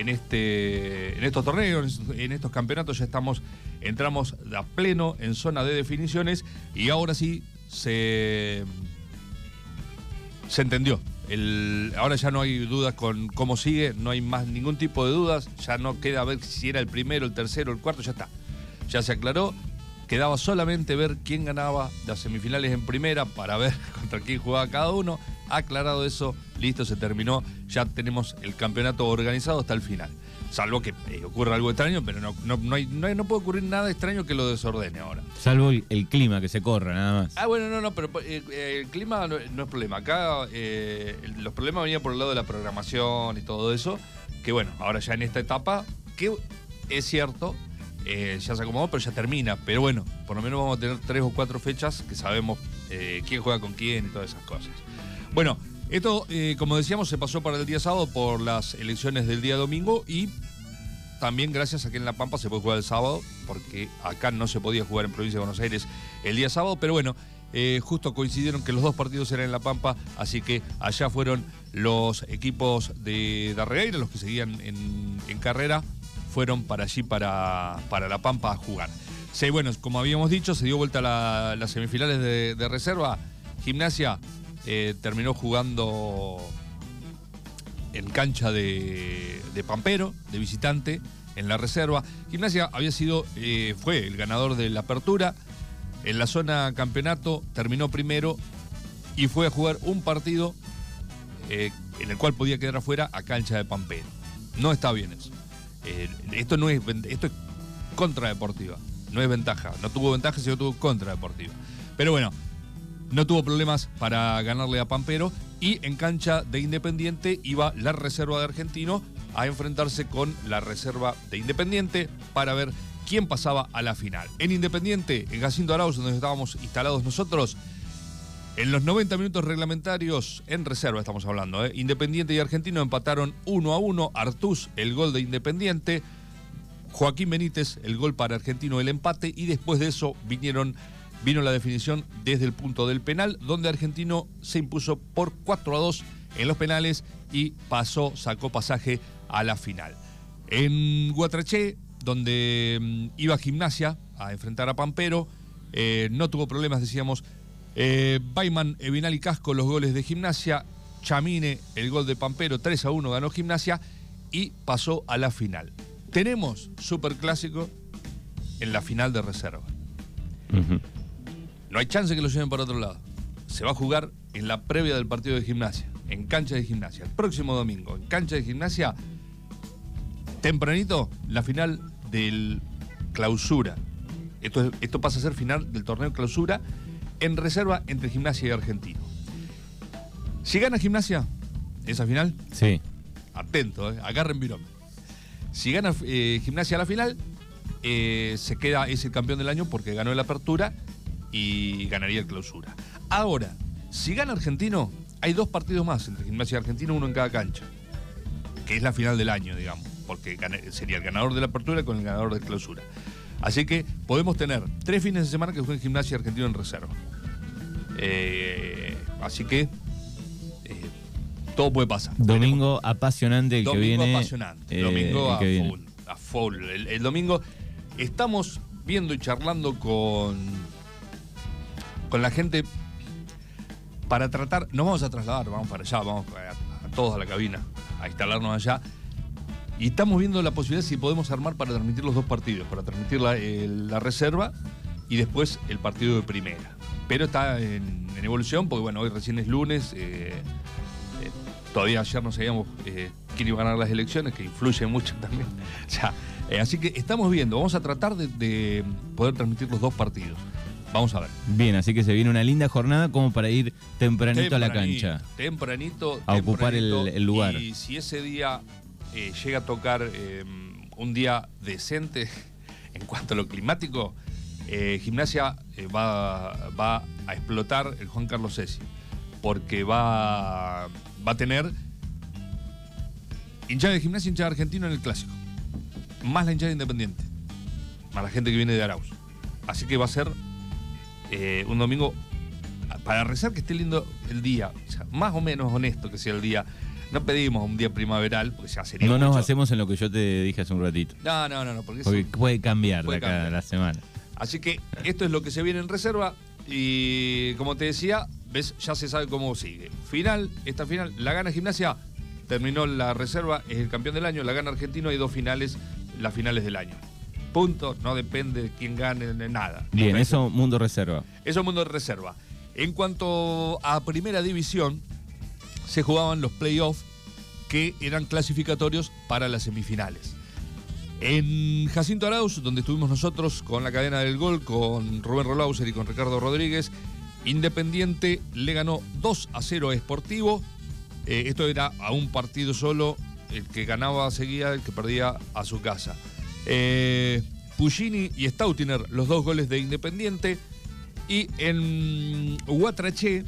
en, este, en estos torneos, en estos campeonatos ya estamos, entramos a pleno en zona de definiciones y ahora sí se, se entendió. El, ahora ya no hay dudas con cómo sigue, no hay más ningún tipo de dudas, ya no queda ver si era el primero, el tercero, el cuarto, ya está. Ya se aclaró, quedaba solamente ver quién ganaba las semifinales en primera para ver contra quién jugaba cada uno. Aclarado eso, listo, se terminó, ya tenemos el campeonato organizado hasta el final. Salvo que eh, ocurra algo extraño, pero no, no, no, hay, no, no puede ocurrir nada extraño que lo desordene ahora. Salvo el, el clima que se corra, nada más. Ah, bueno, no, no, pero eh, eh, el clima no, es problema. Acá eh, los problemas venían por el lado de la programación y todo eso. Que bueno, ahora ya en esta etapa, que es cierto, eh, ya se acomodó, pero ya termina. Pero bueno, por lo menos vamos a tener tres o cuatro fechas que sabemos eh, quién juega con quién y todas esas cosas. Bueno, esto, eh, como decíamos, se pasó para el día sábado por las elecciones del día domingo y también gracias a que en La Pampa se puede jugar el sábado, porque acá no se podía jugar en Provincia de Buenos Aires el día sábado, pero bueno, eh, justo coincidieron que los dos partidos eran en La Pampa, así que allá fueron los equipos de Darreira, los que seguían en, carrera, fueron para allí, para, para La Pampa a jugar. Sí, bueno, como habíamos dicho, se dio vuelta la- las semifinales de reserva. Gimnasia eh, terminó jugando en cancha de, Pampero, de visitante, en la reserva. Gimnasia había sido, eh, fue el ganador de la apertura. En la zona campeonato terminó primero y fue a jugar un partido eh, en el cual podía quedar afuera a cancha de Pampero. No está bien eso. Esto no es esto es contradeportiva, no es ventaja. No tuvo ventaja, sino tuvo contradeportiva. Pero bueno, no tuvo problemas para ganarle a Pampero y en cancha de Independiente iba la reserva de Argentino a enfrentarse con la reserva de Independiente para ver quién pasaba a la final. En Independiente, en Jacinto Arauz, donde estábamos instalados nosotros, en los 90 minutos reglamentarios, en reserva estamos hablando, ¿eh? Independiente y Argentino empataron 1 a 1. Artús, el gol de Independiente. Joaquín Benítez, el gol para Argentino, el empate. Y después de eso vinieron, vino la definición desde el punto del penal, donde Argentino se impuso por 4 a 2 en los penales y pasó, sacó pasaje a la final. En Guatraché, donde mm, iba Gimnasia a enfrentar a Pampero, eh, no tuvo problemas, decíamos. Eh, Baiman, Evinal y Casco, los goles de Gimnasia. Chamine, el gol de Pampero, 3 a 1 ganó Gimnasia y pasó a la final. Tenemos superclásico en la final de reserva. Ujú. No hay chance que lo lleven para otro lado. Se va a jugar en la previa del partido de gimnasia, en cancha de gimnasia. El próximo domingo, en cancha de gimnasia, tempranito, la final del clausura. Esto, es- esto pasa a ser final del torneo clausura en reserva entre gimnasia y argentino. Si gana gimnasia, esa final, Sí. atento, eh, agarren virome. Si gana eh, Gimnasia a la final, eh, se queda, es el campeón del año porque ganó la apertura y ganaría el clausura. Ahora, si gana Argentino, hay dos partidos más entre Gimnasia y Argentino, uno en cada cancha, que es la final del año, digamos, porque sería el ganador de la apertura con el ganador de clausura. Así que podemos tener tres fines de semana que jueguen Gimnasia y Argentino en reserva. Eh, así que eh, todo puede pasar. Domingo apasionante el Domingo que viene. apasionante. eh, domingo a full. A full. El, el domingo estamos viendo y charlando con, con la gente para tratar. Nos vamos a trasladar, vamos para allá, vamos a, todos a la cabina, a instalarnos allá. Y estamos viendo la posibilidad si podemos armar para transmitir los dos partidos, para transmitir la, reserva y después el partido de primera. Pero está en, evolución, porque bueno, hoy recién es lunes, eh, eh, todavía ayer no sabíamos eh, quién iba a ganar las elecciones, que influye mucho también. O así que estamos viendo, vamos a tratar de poder transmitir los dos partidos. Vamos a ver. Bien, así que se viene una linda jornada como para ir tempranito, a la cancha. Tempranito. A ocupar el- lugar. Y si ese día eh, llega a tocar eh, un día decente en cuanto a lo climático, eh, Gimnasia va, va a explotar el Juan Carlos Sesi. Porque va, va a tener hinchada de Gimnasia hinchada de argentino en el clásico. Más la hinchada de independiente. Más la gente que viene de Arauz. Así que va a ser eh, un domingo para rezar que esté lindo el día, o sea, más o menos honesto que sea el día No pedimos un día primaveral, porque ya sería. No nos mucho. hacemos en lo que yo te dije hace un ratito. No, no, no, no, porque, puede cambiar Puede de acá cambiar. la semana. Así que esto es lo que se viene en reserva. Y como te decía, ves, ya se sabe cómo sigue. Final, esta final, la gana Gimnasia, terminó la reserva, es el campeón del año, la gana Argentino, hay dos finales, las finales del año. Punto, no depende de quién gane, de nada. Bien, No, eso Mundo Reserva. Eso es mundo de reserva. En cuanto a primera división, se jugaban los playoffs que eran clasificatorios para las semifinales. En Jacinto Arauz, donde estuvimos nosotros con la cadena del gol, con Rubén Rolauser y con Ricardo Rodríguez, Independiente le ganó 2 a 0 a Esportivo. Eh, esto era a un partido solo, el que ganaba seguía, el que perdía a su casa. Eh, Puccini y Stautiner, los dos goles de Independiente. Y en Huatraché,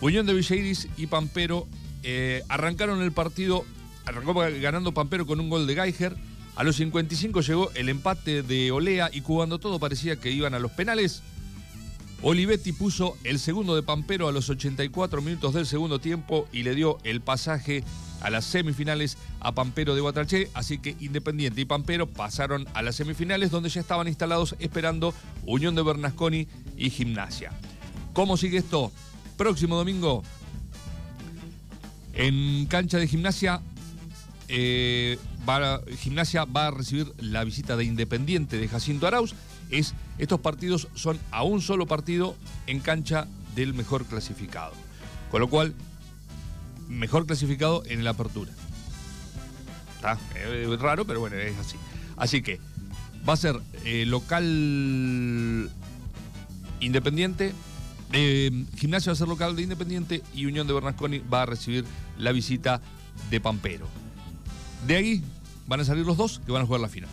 Unión de Villeiris y Pampero eh, arrancaron el partido, arrancó ganando Pampero con un gol de Geiger. A los 55 llegó el empate de Olea y cuando todo parecía que iban a los penales, Olivetti puso el segundo de Pampero a los 84 minutos del segundo tiempo y le dio el pasaje a las semifinales a Pampero de Guatraché, así que Independiente y Pampero pasaron a las semifinales donde ya estaban instalados esperando Unión de Bernasconi y Gimnasia. ¿Cómo sigue esto? Próximo domingo en cancha de Gimnasia eh, va Gimnasia va a recibir la visita de Independiente de Jacinto Arauz. Es, estos partidos son a un solo partido en cancha del mejor clasificado. Con lo cual, mejor clasificado en la apertura. Está Eh, raro, pero bueno, es así. Así que va a ser eh, local Independiente. eh, Gimnasia va a ser local de Independiente y Unión de Bernasconi va a recibir la visita de Pampero. De ahí van a salir los dos que van a jugar la final.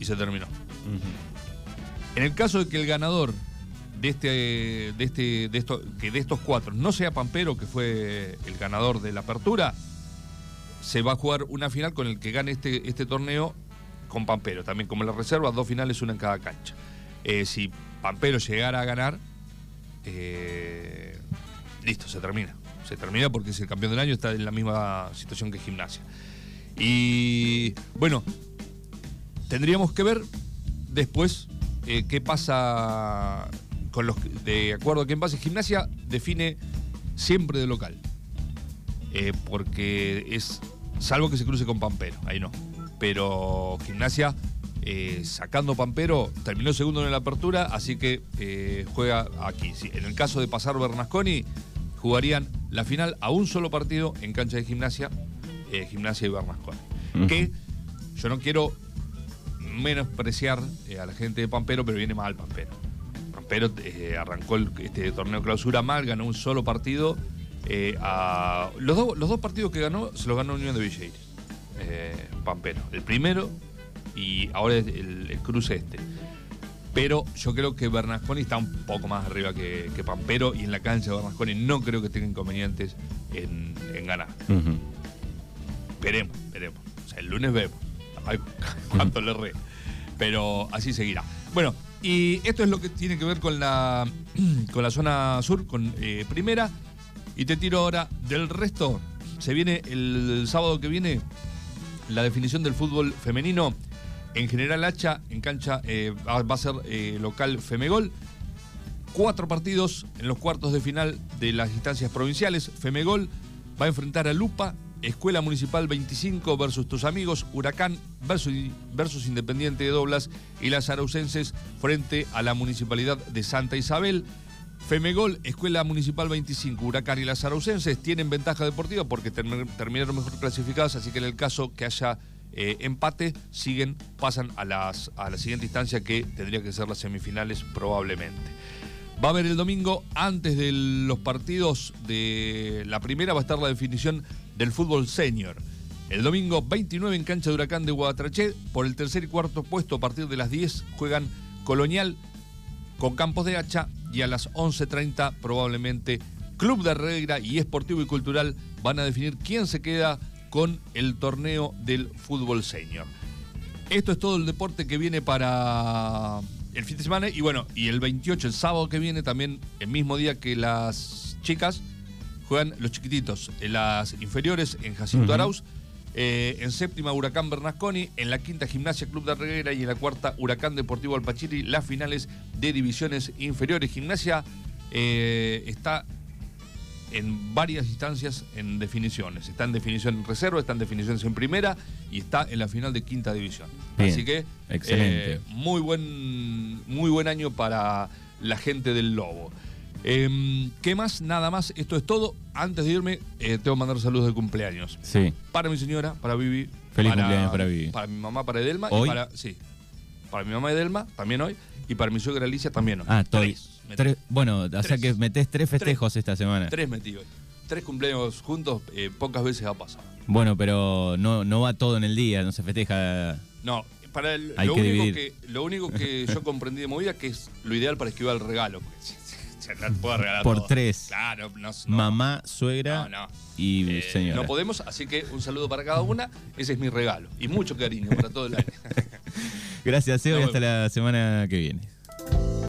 Y se terminó. En el caso de que el ganador de este, de este, de esto, que de estos cuatro no sea Pampero, que fue el ganador de la apertura, se va a jugar una final con el que gane este, este torneo con Pampero. También como la reserva, dos finales, una en cada cancha. Eh, si Pampero llegara a ganar, eh, listo, se termina. Se termina porque es el campeón del año, está en la misma situación que Gimnasia. Y bueno, tendríamos que ver después eh, qué pasa con los de acuerdo a quién pase. Gimnasia define siempre de local. Eh, porque es salvo que se cruce con Pampero, ahí no. Pero Gimnasia eh, sacando Pampero terminó segundo en la apertura, así que eh, juega aquí. Sí, en el caso de pasar Bernasconi, jugarían la final a un solo partido en cancha de Gimnasia, Gimnasia y Bernasconi. Que yo no quiero menospreciar a la gente de Pampero, pero viene mal Pampero. Pampero eh, arrancó el- este torneo clausura mal, ganó un solo partido. eh, a- los, dos- los dos partidos que ganó se los ganó Unión de Villeires. eh, Pampero. El primero y ahora es el, el cruce este. Pero yo creo que Bernasconi está un poco más arriba que, que Pampero y en la cancha de Bernasconi no creo que tenga inconvenientes en, en ganar. Ujú. Veremos, veremos. O sea, el lunes vemos. Ay, cuánto le re. Pero así seguirá. Bueno, y esto es lo que tiene que ver con la, con la zona sur, con eh, primera. Y te tiro ahora del resto. Se viene el, sábado que viene la definición del fútbol femenino. En general Hacha, en cancha, eh, va a ser eh, local Femegol. Cuatro partidos en los cuartos de final de las instancias provinciales. Femegol va a enfrentar a Lupa, Escuela Municipal 25 versus tus amigos, Huracán versus, Independiente de Doblas y las araucenses frente a la Municipalidad de Santa Isabel. Femegol, Escuela Municipal 25, Huracán y las araucenses tienen ventaja deportiva porque term- terminaron mejor clasificadas, así que en el caso que haya eh, empate, siguen, pasan a, las, a la siguiente instancia que tendría que ser las semifinales probablemente. Va a haber el domingo, antes de los partidos de la primera, va a estar la definición del fútbol senior. El domingo 29 en cancha de Huracán de Guatraché, por el tercer y cuarto puesto a partir de las 10 juegan Colonial con Campos de Hacha y a las 11.30 probablemente Club de Herrera y Esportivo y Cultural van a definir quién se queda con el torneo del fútbol senior. Esto es todo el deporte que viene para el fin de semana. Y bueno, y el 28, el sábado que viene, también el mismo día que las chicas, juegan los chiquititos en las inferiores en Jacinto. Arauz. eh, en séptima, Huracán Bernasconi. En la quinta, Gimnasia Club de Reguera. Y en la cuarta, Huracán Deportivo Alpachiri. Las finales de divisiones inferiores. Gimnasia eh, está en varias instancias en definiciones. Está en definición en reserva, está en definiciones en primera y está en la final de quinta división. Bien, Así que excelente. eh, muy buen muy buen año para la gente del Lobo. Em, ¿Qué más? Nada más. Esto es todo. Antes de irme, eh, tengo que mandar saludos de cumpleaños. Sí. Para mi señora, para Vivi. Feliz cumpleaños para Vivi. Para mi mamá, para Edelma. ¿Hoy? Y para, sí. Para mi mamá Edelma, también hoy. Y para mi suegra Alicia, también hoy. Ah. Tres. Bueno, o sea que metés tres festejos esta semana. Tres metí hoy. Tres cumpleaños juntos, eh, pocas veces ha pasado. Bueno, pero no, no va todo en el día, no se festeja. No, para el- Hay lo, que único dividir. que, lo único que yo comprendí de movida que es lo ideal para esquivar el regalo. Porque puedo regalar Por todo. tres. Claro, no, no. Mamá, suegra No, y Eh, señora. no podemos, así que un saludo para cada una. Ese es mi regalo. Y mucho cariño para todo el año. Gracias, Seo, y hasta la semana que viene.